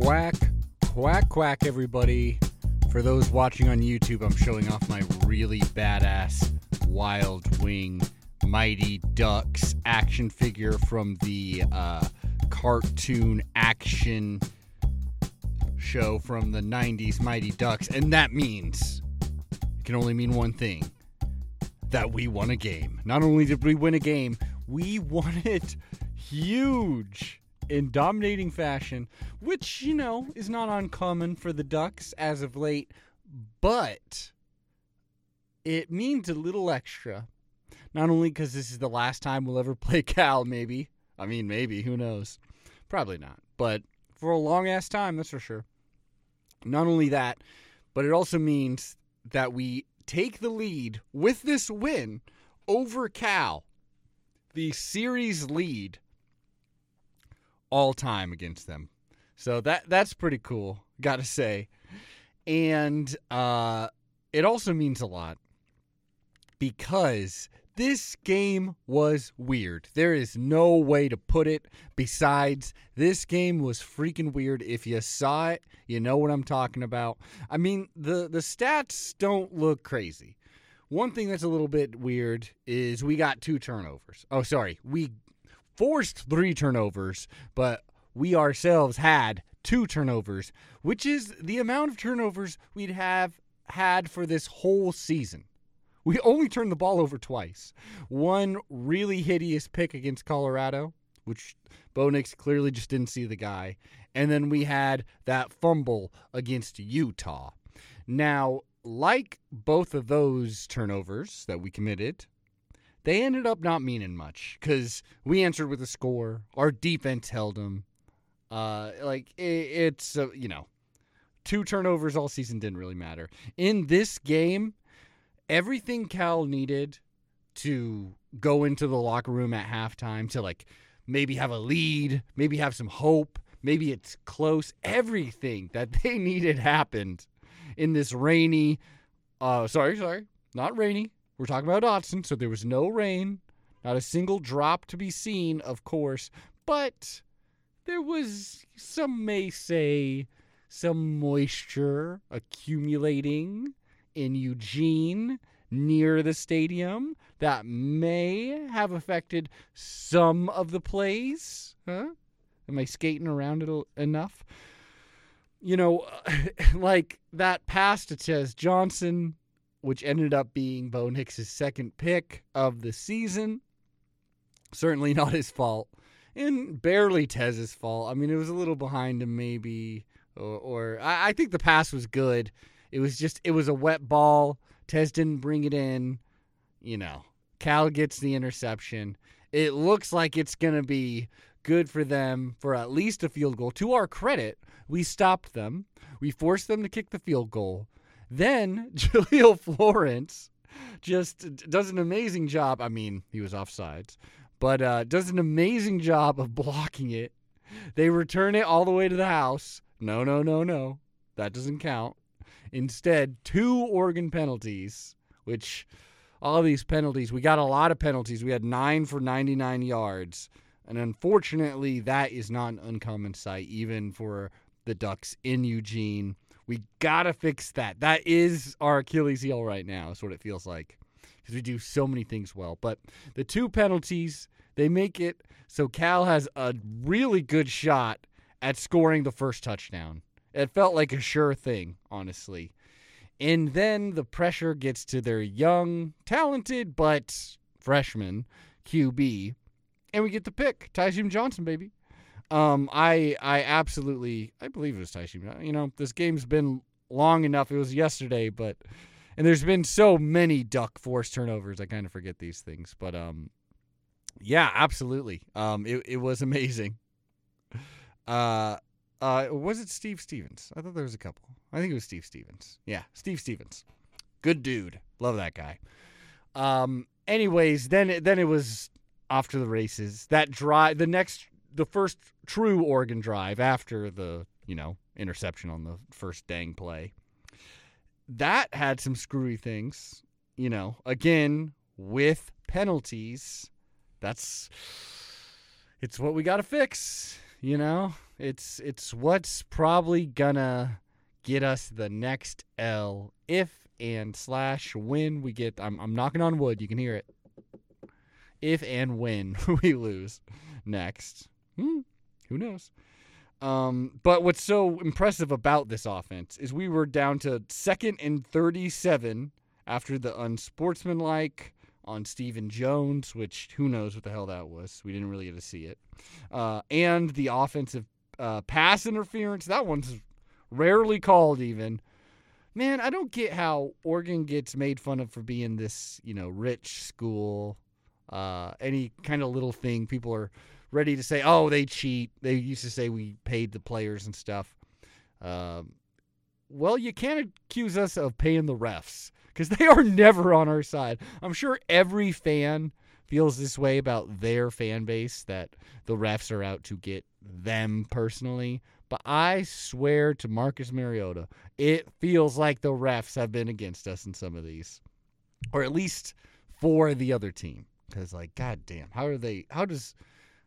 Quack, quack, quack, everybody. For those watching on YouTube, I'm showing off my really badass Wild Wing Mighty Ducks action figure from the uh, cartoon action show from the 90s, Mighty Ducks. And that means, it can only mean one thing that we won a game. Not only did we win a game, we won it huge in dominating fashion, which, you know, is not uncommon for the Ducks as of late, but it means a little extra. Not only because this is the last time we'll ever play Cal, maybe. I mean, maybe, who knows? Probably not. But for a long ass time, that's for sure. Not only that, but it also means that we take the lead with this win over Cal, the series lead all time against them. So that that's pretty cool, gotta say. And uh, it also means a lot because this game was weird. There is no way to put it besides this game was freaking weird. If you saw it, you know what I'm talking about. I mean, the the stats don't look crazy. One thing that's a little bit weird is we got two turnovers. Oh, sorry. We forced three turnovers, but we ourselves had two turnovers, which is the amount of turnovers we'd have had for this whole season. We only turned the ball over twice. One really hideous pick against Colorado, which Bo Nix clearly just didn't see the guy. And then we had that fumble against Utah. Now, like both of those turnovers that we committed, they ended up not meaning much because we answered with a score. Our defense held them. Uh, like it, it's uh, you know, two turnovers all season didn't really matter. In this game, everything Cal needed to go into the locker room at halftime to like maybe have a lead, maybe have some hope, maybe it's close. Everything that they needed happened in this rainy. Uh, sorry, sorry, not rainy. We're talking about Autzen, so there was no rain, not a single drop to be seen, of course, but there was some may say some moisture accumulating in Eugene near the stadium that may have affected some of the plays. Huh? Am I skating around it enough? You know, like that pass to Tez Johnson, which ended up being Bo Nix's second pick of the season. Certainly not his fault, and barely Tez's fault. I mean, it was a little behind him, maybe, or, or I, I think the pass was good. It was just it was a wet ball. Tez didn't bring it in. You know, Cal gets the interception. It looks like it's gonna be good for them for at least a field goal. To our credit, we stopped them. We forced them to kick the field goal. Then Jahlil Florence just does an amazing job. I mean, he was offsides, but uh, does an amazing job of blocking it. They return it all the way to the house. No, no, no, no. That doesn't count. Instead, two Oregon penalties, which all these penalties, we got a lot of penalties. We had nine for 99 yards. And unfortunately, that is not an uncommon sight, even for the Ducks in Eugene. We got to fix that. That is our Achilles heel right now, is what it feels like. Because we do so many things well. But the two penalties, they make it so Cal has a really good shot at scoring the first touchdown. It felt like a sure thing, honestly. And then the pressure gets to their young, talented, but freshman QB. And we get the pick. Tysheem Johnson, baby. Um, I I absolutely I believe it was Tysheem. You know, this game's been long enough. It was yesterday, but and there's been so many duck force turnovers. I kind of forget these things. But um yeah, absolutely. Um it, it was amazing. Uh uh, was it Steve Stephens? I thought there was a couple. I think it was Steve Stephens. Yeah, Steve Stephens. Good dude. Love that guy. Um. Anyways, then then it was off to the races. That drive, the next, the first true Oregon drive after the you know interception on the first dang play. That had some screwy things. You know, again with penalties. That's it's what we got to fix. You know, It's it's what's probably gonna get us the next L if and slash when we get. I'm I'm knocking on wood. You can hear it. If and when we lose next, hmm, who knows? Um, but what's so impressive about this offense is we were down to second and 37 after the unsportsmanlike on Stephen Jones, which who knows what the hell that was. We didn't really get to see it. Uh, and the offensive uh, pass interference, that one's rarely called even. Man, I don't get how Oregon gets made fun of for being this, you know, rich school. Uh, any kind of little thing, people are ready to say, "Oh, they cheat." They used to say we paid the players and stuff. Um, well, you can't accuse us of paying the refs because they are never on our side. I'm sure every fan feels this way about their fan base that the refs are out to get them personally. But I swear to Marcus Mariota, it feels like the refs have been against us in some of these, or at least for the other team. Because like, goddamn, how are they? How does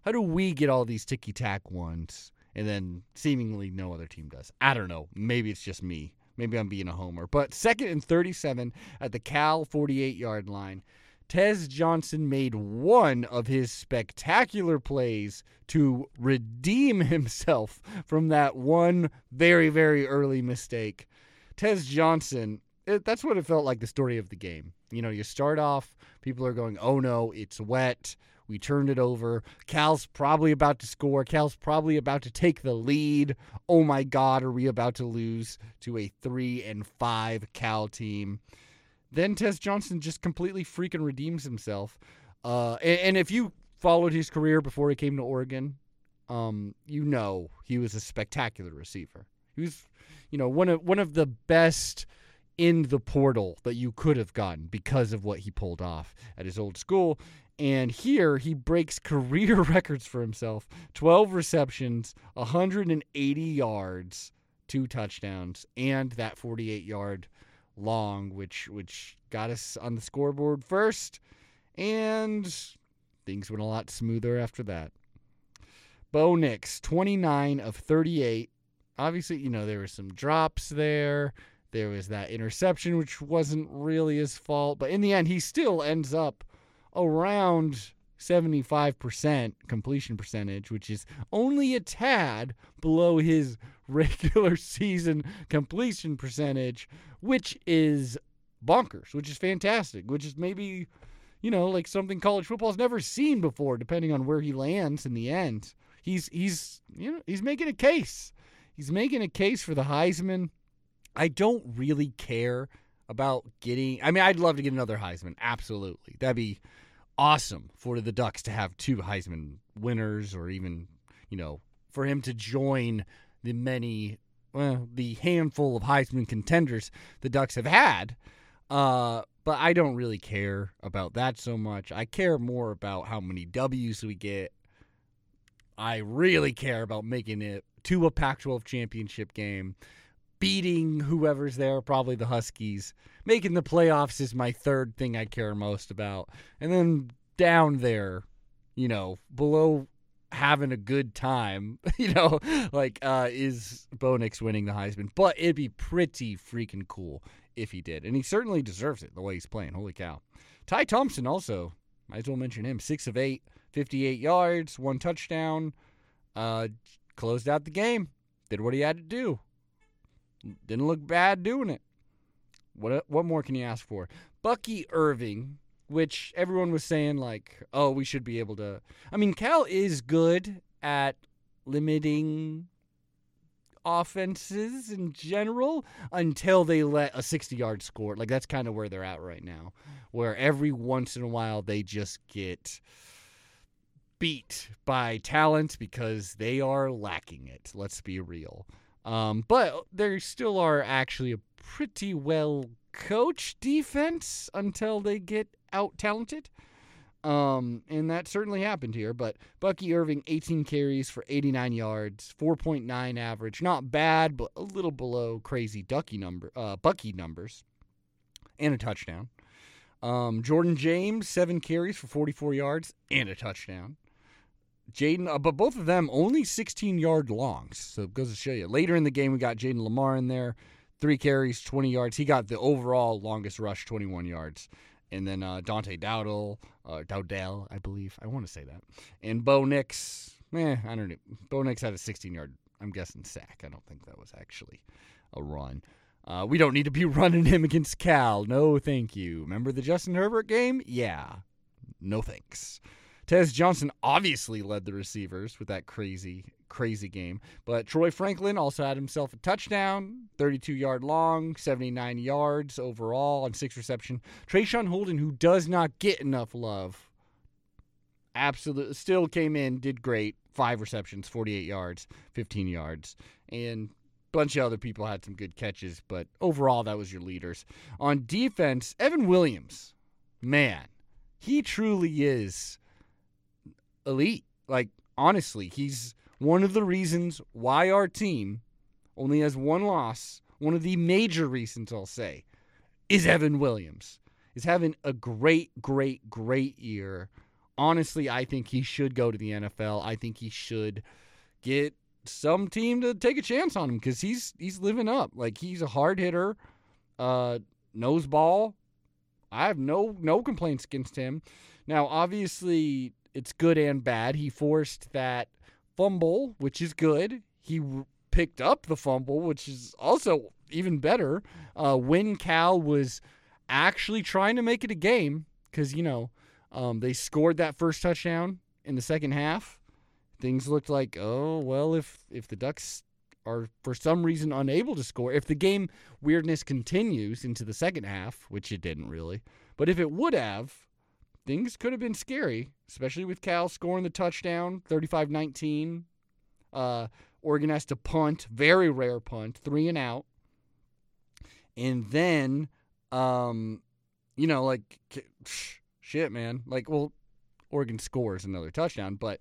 how do we get all these ticky tack ones and then seemingly no other team does? I don't know. Maybe it's just me. Maybe I'm being a homer. But second and 37 at the Cal 48 yard line. Tez Johnson made one of his spectacular plays to redeem himself from that one very, very early mistake. Tez Johnson, it, that's what it felt like the story of the game. You know, you start off, people are going, oh no, it's wet. We turned it over. Cal's probably about to score. Cal's probably about to take the lead. Oh my God, are we about to lose to a three and five Cal team? Then Tez Johnson just completely freaking redeems himself. Uh, and, and, if you followed his career before he came to Oregon, um, you know he was a spectacular receiver. He was, you know, one of one of the best in the portal that you could have gotten because of what he pulled off at his old school. And here he breaks career records for himself 12 receptions, 180 yards, two touchdowns, and that 48 yard long, which which got us on the scoreboard first. And things went a lot smoother after that. Bo Nix, 29 of 38. Obviously, you know, there were some drops there. There was that interception, which wasn't really his fault. But in the end, he still ends up around 75% completion percentage, which is only a tad below his regular season completion percentage, which is bonkers, which is fantastic, which is maybe, you know, like something college football's never seen before, depending on where he lands in the end. He's he's you know, he's making a case. He's making a case for the Heisman. I don't really care about getting I mean, I'd love to get another Heisman. Absolutely. That'd be awesome for the Ducks to have two Heisman winners or even, you know, for him to join the many, well, the handful of Heisman contenders the Ducks have had. Uh, but I don't really care about that so much. I care more about how many W's we get. I really care about making it to a Pac 12 championship game, beating whoever's there, probably the Huskies. Making the playoffs is my third thing I care most about. And then down there, you know, below having a good time, you know, like uh, is Bo Nix winning the Heisman. But it'd be pretty freaking cool if he did. And he certainly deserves it the way he's playing. Holy cow. Ty Thompson also, might as well mention him. Six of eight, 58 yards, one touchdown. Uh, closed out the game. Did what he had to do. Didn't look bad doing it. What what more can you ask for? Bucky Irving, which everyone was saying like, oh, we should be able to. I mean, Cal is good at limiting offenses in general until they let a 60 yard score. Like that's kind of where they're at right now, where every once in a while they just get beat by talent because they are lacking it. Let's be real. Um, but they still are actually a pretty well coached defense until they get out talented. Um, and that certainly happened here. But Bucky Irving, 18 carries for 89 yards, 4.9 average, not bad, but a little below crazy Ducky number, uh, Bucky numbers, and a touchdown. Um, Jordan James, seven carries for 44 yards and a touchdown. Jayden, uh, but both of them only 16 yard longs. So it goes to show you. Later in the game, we got Jayden Limar in there, three carries, 20 yards. He got the overall longest rush, 21 yards. And then uh, Dante Dowdle, uh, Dowdell, I believe. I want to say that. And Bo Nix, eh, I don't know. Bo Nix had a 16 yard, I'm guessing, sack. I don't think that was actually a run. Uh, we don't need to be running him against Cal. No, thank you. Remember the Justin Herbert game? Yeah. No thanks. Tez Johnson obviously led the receivers with that crazy, crazy game. But Troy Franklin also had himself a touchdown, 32 yard long, 79 yards overall on six reception. Traeshon Holden, who does not get enough love, absolutely still came in, did great. Five receptions, 48 yards, 15 yards. And bunch of other people had some good catches, but overall, that was your leaders. On defense, Evan Williams, man, he truly is elite. Like, honestly, he's one of the reasons why our team only has one loss. One of the major reasons, I'll say, is Evan Williams. Is having a great, great, great year. Honestly, I think he should go to the NFL. I think he should get some team to take a chance on him because he's he's living up. Like he's a hard hitter, uh, knows ball. I have no no complaints against him. Now, obviously, it's good and bad. He forced that fumble, which is good. He picked up the fumble, which is also even better. Uh, when Cal was actually trying to make it a game, because you know um, they scored that first touchdown in the second half things looked like, oh well, if if the Ducks are for some reason unable to score, if the game weirdness continues into the second half, which it didn't really, but if it would have, things could have been scary, especially with Cal scoring the touchdown, 35-19. Uh, Oregon has to punt, very rare punt, three and out, and then, um, you know, like shit, man, like well, Oregon scores another touchdown, but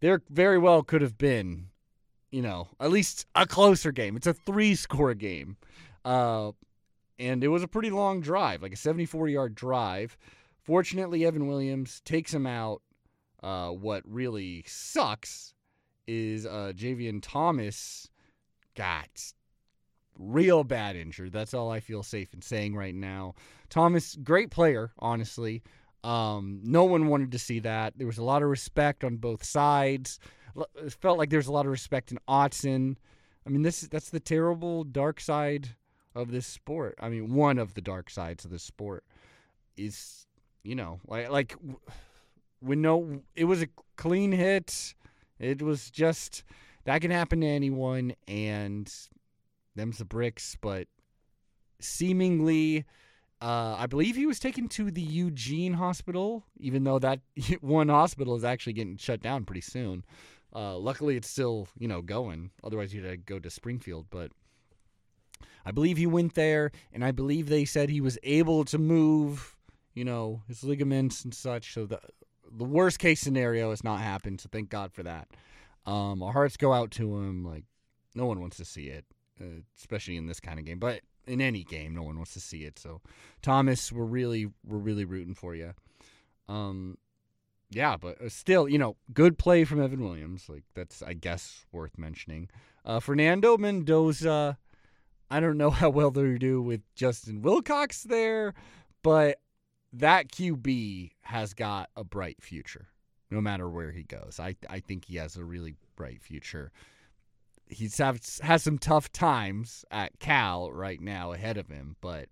there very well could have been, you know, at least a closer game. It's a three score game. Uh, and it was a pretty long drive, like a 74 yard drive. Fortunately, Evan Williams takes him out. Uh, what really sucks is uh, Javian Thomas got real bad injured. That's all I feel safe in saying right now. Thomas, great player, honestly. Um, no one wanted to see that. There was a lot of respect on both sides. It felt like there was a lot of respect in Autzen. I mean, this that's the terrible dark side of this sport. I mean, one of the dark sides of this sport is, you know, like like when it was a clean hit. It was just that can happen to anyone, and them's the bricks. But seemingly uh, I believe he was taken to the Eugene Hospital, even though that one hospital is actually getting shut down pretty soon. Uh, luckily, it's still you know going. Otherwise, you'd have to go to Springfield. But I believe he went there, and I believe they said he was able to move, you know, his ligaments and such. So the the worst case scenario has not happened. So thank God for that. Um, our hearts go out to him. Like no one wants to see it, uh, especially in this kind of game. But in any game. No one wants to see it. So, Thomas, we're really we're really rooting for you. Um, yeah, but uh, still, you know, good play from Evan Williams. Like that's I guess worth mentioning. Uh, Fernando Mendoza. I don't know how well they do with Justin Wilcox there, but that QB has got a bright future, no matter where he goes. I I think he has a really bright future he's have, has some tough times at Cal right now ahead of him, but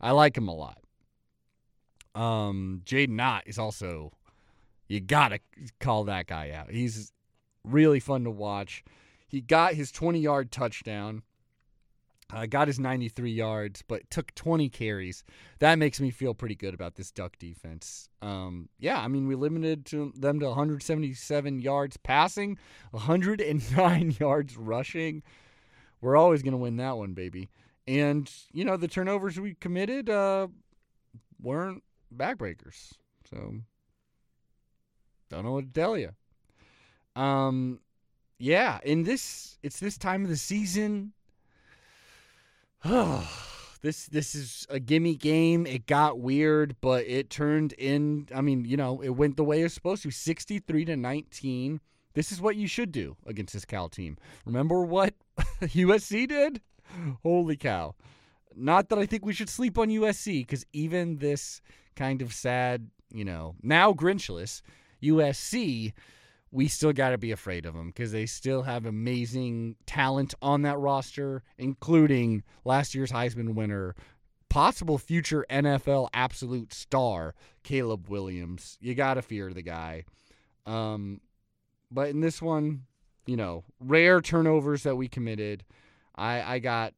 I like him a lot. Um, Jaydn Ott is also you gotta call that guy out. He's really fun to watch. He got his 20 yard touchdown uh, got his 93 yards, but took 20 carries. That makes me feel pretty good about this Duck defense. Um, yeah, I mean, we limited to them to 177 yards passing, 109 yards rushing. We're always going to win that one, baby. And, you know, the turnovers we committed uh, weren't backbreakers. So, don't know what to tell you. Um, yeah, in this, it's this time of the season this this is a gimme game. It got weird, but it turned in. I mean, you know, it went the way it's supposed to. Sixty-three to nineteen. This is what you should do against this Cal team. Remember what USC did? Holy cow! Not that I think we should sleep on USC because even this kind of sad, you know, now Grinchless USC we still got to be afraid of them because they still have amazing talent on that roster, including last year's Heisman winner, possible future NFL absolute star, Caleb Williams. You got to fear the guy. Um, but in this one, you know, rare turnovers that we committed. I, I got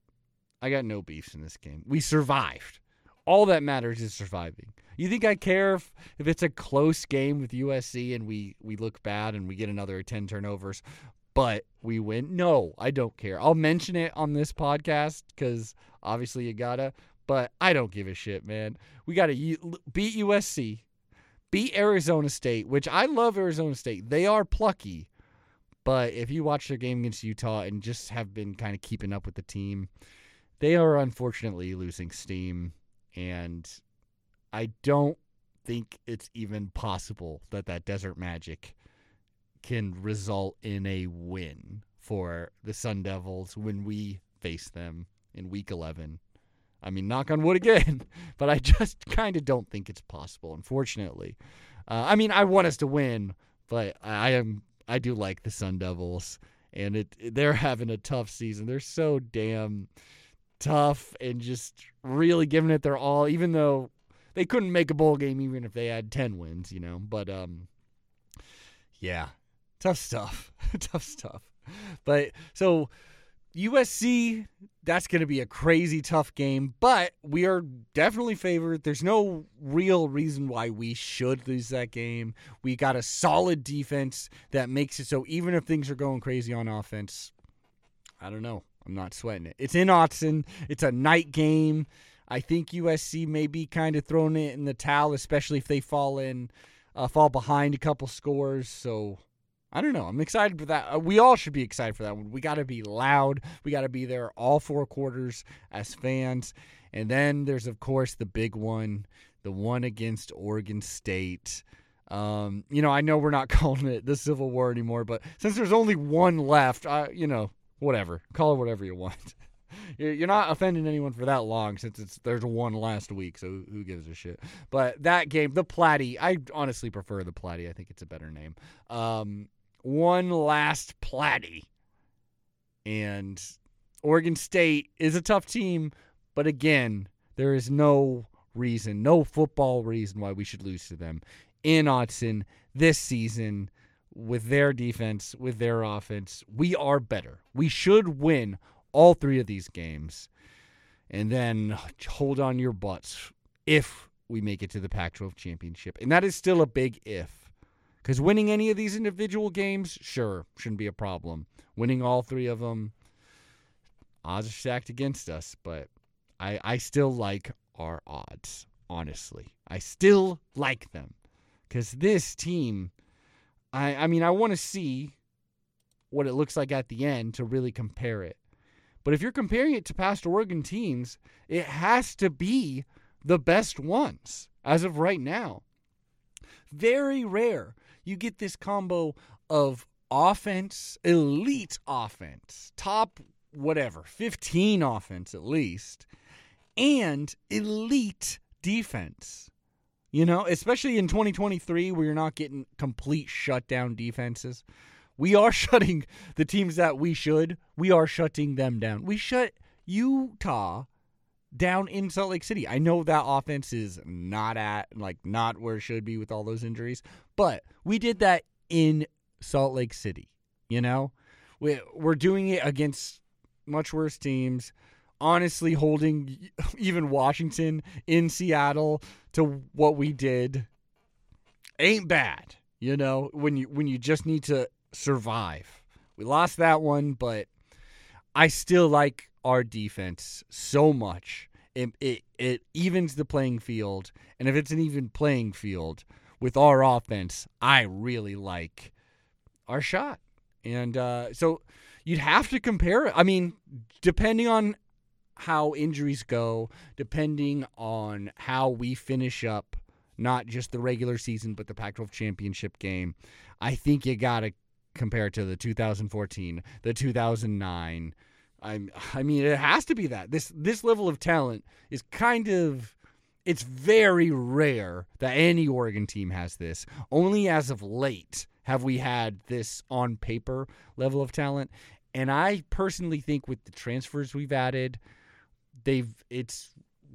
I got no beefs in this game. We survived. All that matters is surviving. You think I care if, if it's a close game with USC and we, we look bad and we get another 10 turnovers, but we win? No, I don't care. I'll mention it on this podcast because obviously you gotta, but I don't give a shit, man. We gotta beat USC, beat Arizona State, which I love Arizona State. They are plucky, but if you watch their game against Utah and just have been kind of keeping up with the team, they are unfortunately losing steam. And I don't think it's even possible that that Desert Magic can result in a win for the Sun Devils when we face them in week 11. I mean, knock on wood again, but I just kind of don't think it's possible, unfortunately. Uh, I mean, I want us to win, but I am I do like the Sun Devils, and it they're having a tough season. They're so damn tough and just really giving it their all, even though they couldn't make a bowl game even if they had 10 wins, you know. But um yeah, tough stuff. tough stuff. But so USC, that's going to be a crazy tough game, but we are definitely favored. There's no real reason why we should lose that game. We got a solid defense that makes it so even if things are going crazy on offense, I don't know. I'm not sweating it. It's in Autzen. It's a night game. I think USC may be kind of throwing it in the towel, especially if they fall in, uh, fall behind a couple scores. So I don't know. I'm excited for that. Uh, we all should be excited for that one. We got to be loud. We got to be there all four quarters as fans. And then there's of course the big one, the one against Oregon State. Um, you know, I know we're not calling it the Civil War anymore, but since there's only one left, I, you know, whatever, call it whatever you want. You're not offending anyone for that long since it's there's one last week, so who gives a shit? But that game, the Platte, I honestly prefer the Platte. I think it's a better name. Um, one last Platte, and Oregon State is a tough team, but again, there is no reason, no football reason why we should lose to them in Autzen this season with their defense, with their offense. We are better. We should win all three of these games, and then hold on your butts if we make it to the Pac 12 championship. And that is still a big if. Because winning any of these individual games, sure, shouldn't be a problem. Winning all three of them, odds are stacked against us, but I, I still like our odds, honestly. I still like them. Because this team, I, I mean, I want to see what it looks like at the end to really compare it. But if you're comparing it to past Oregon teams, it has to be the best ones as of right now. Very rare you get this combo of offense, elite offense, top whatever, 15 offense at least, and elite defense. You know, especially in 2023 where you're not getting complete shutdown defenses. We are shutting the teams that we should. We are shutting them down. We shut Utah down in Salt Lake City. I know that offense is not at like not where it should be with all those injuries, but we did that in Salt Lake City. You know, we we're doing it against much worse teams. Honestly, holding even Washington in Seattle to what we did ain't bad. You know, when you when you just need to survive. We lost that one, but I still like our defense so much. It, it, it evens the playing field, and if it's an even playing field with our offense, I really like our shot. And uh, so you'd have to compare. I mean, depending on how injuries go, depending on how we finish up not just the regular season but the Pac-12 championship game, I think you got to compare it to the 2014, the 2009. I I mean it has to be that. This this level of talent is kind of it's very rare that any Oregon team has this. Only as of late have we had this on paper level of talent. And I personally think with the transfers we've added, they've it's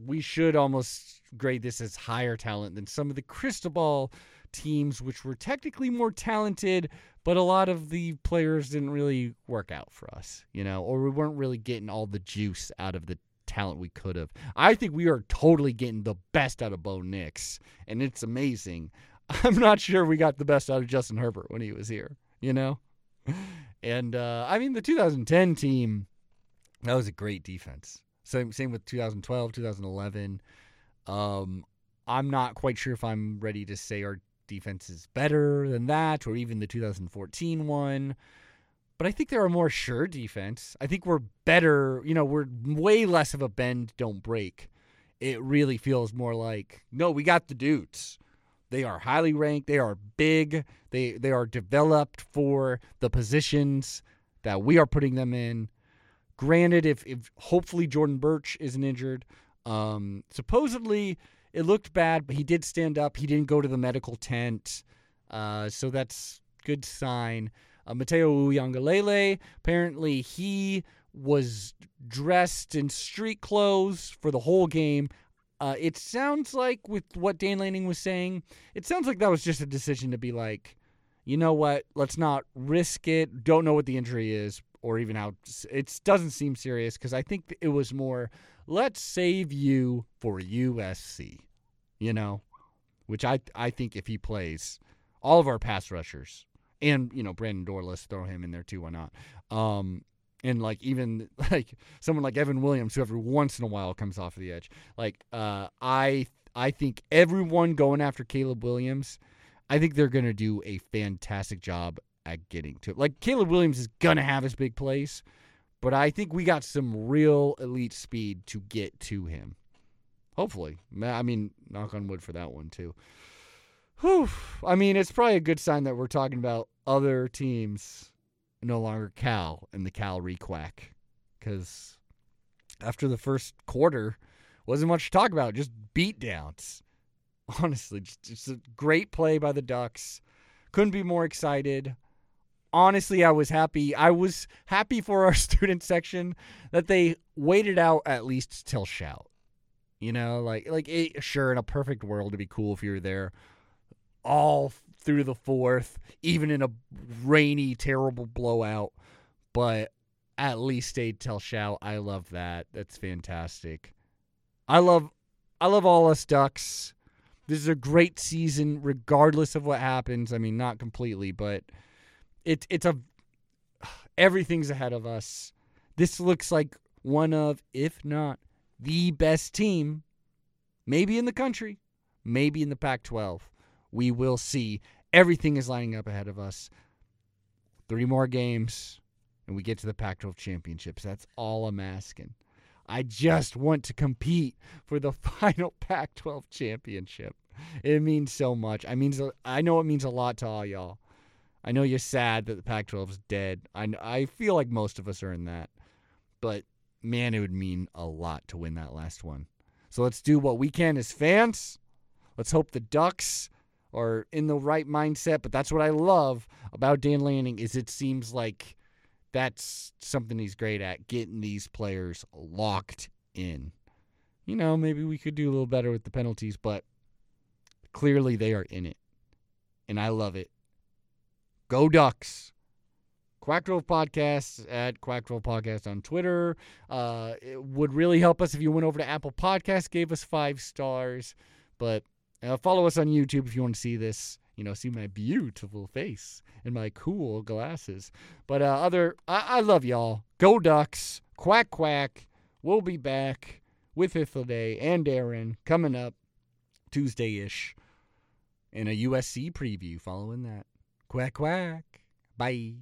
we should almost grade this as higher talent than some of the Cristobal teams, which were technically more talented, but a lot of the players didn't really work out for us, you know, or we weren't really getting all the juice out of the talent we could have. I think we are totally getting the best out of Bo Nix, and it's amazing. I'm not sure we got the best out of Justin Herbert when he was here, you know? And uh, I mean, the 2010 team, that was a great defense. Same, same with 2012, 2011. Um, I'm not quite sure if I'm ready to say our defense is better than that or even the 2014 one. But I think they're a more sure defense. I think we're better. You know, we're way less of a bend, don't break. It really feels more like, no, we got the dudes. They are highly ranked. They are big. They they are developed for the positions that we are putting them in. Granted, if if hopefully Jordan Burch isn't injured, um, supposedly it looked bad, but he did stand up. He didn't go to the medical tent, uh, so that's good sign. Uh, Matayo Uiagalelei, apparently he was dressed in street clothes for the whole game. Uh, it sounds like with what Dan Lanning was saying, it sounds like that was just a decision to be like, you know what, let's not risk it. Don't know what the injury is or even how it doesn't seem serious because I think it was more, let's save you for USC, you know, which I I think if he plays, all of our pass rushers and you know Brandon Dorlus, throw him in there too. Why not? Um, and like even like someone like Evan Williams, who every once in a while comes off the edge. Like uh, I I think everyone going after Caleb Williams, I think they're gonna do a fantastic job at getting to it. Like Caleb Williams is gonna have his big plays, but I think we got some real elite speed to get to him. Hopefully, I mean, knock on wood for that one too. Whew. I mean, it's probably a good sign that we're talking about other teams no longer Cal and the Cal requack. Because after the first quarter, wasn't much to talk about, just beat downs. Honestly, just, just a great play by the Ducks. Couldn't be more excited. Honestly, I was happy. I was happy for our student section that they waited out at least till shout. You know, like like it, sure in a perfect world it'd be cool if you were there all through the fourth, even in a rainy, terrible blowout. But at least stayed till shout. I love that. That's fantastic. I love I love all us ducks. This is a great season, regardless of what happens. I mean, not completely, but it's it's a everything's ahead of us. This looks like one of, if not the best team, maybe in the country, maybe in the Pac 12. We will see. Everything is lining up ahead of us. Three more games, and we get to the Pac 12 championships. That's all I'm asking. I just want to compete for the final Pac 12 championship. It means so much. I mean, I know it means a lot to all y'all. I know you're sad that the Pac 12 is dead. I, I feel like most of us are in that. But man, it would mean a lot to win that last one. So let's do what we can as fans. Let's hope the Ducks are in the right mindset. But that's what I love about Dan Lanning is it seems like that's something he's great at, getting these players locked in. You know, maybe we could do a little better with the penalties, but clearly they are in it. And I love it. Go Ducks. Quack 12 Podcasts at Quack 12 Podcast on Twitter. Uh, it would really help us if you went over to Apple Podcasts, gave us five stars. But uh, follow us on YouTube if you want to see this. You know, see my beautiful face and my cool glasses. But uh, other, I, I love y'all. Go Ducks. Quack quack. We'll be back with Day and Aaron coming up Tuesday ish. And a USC preview following that. Quack quack. Bye.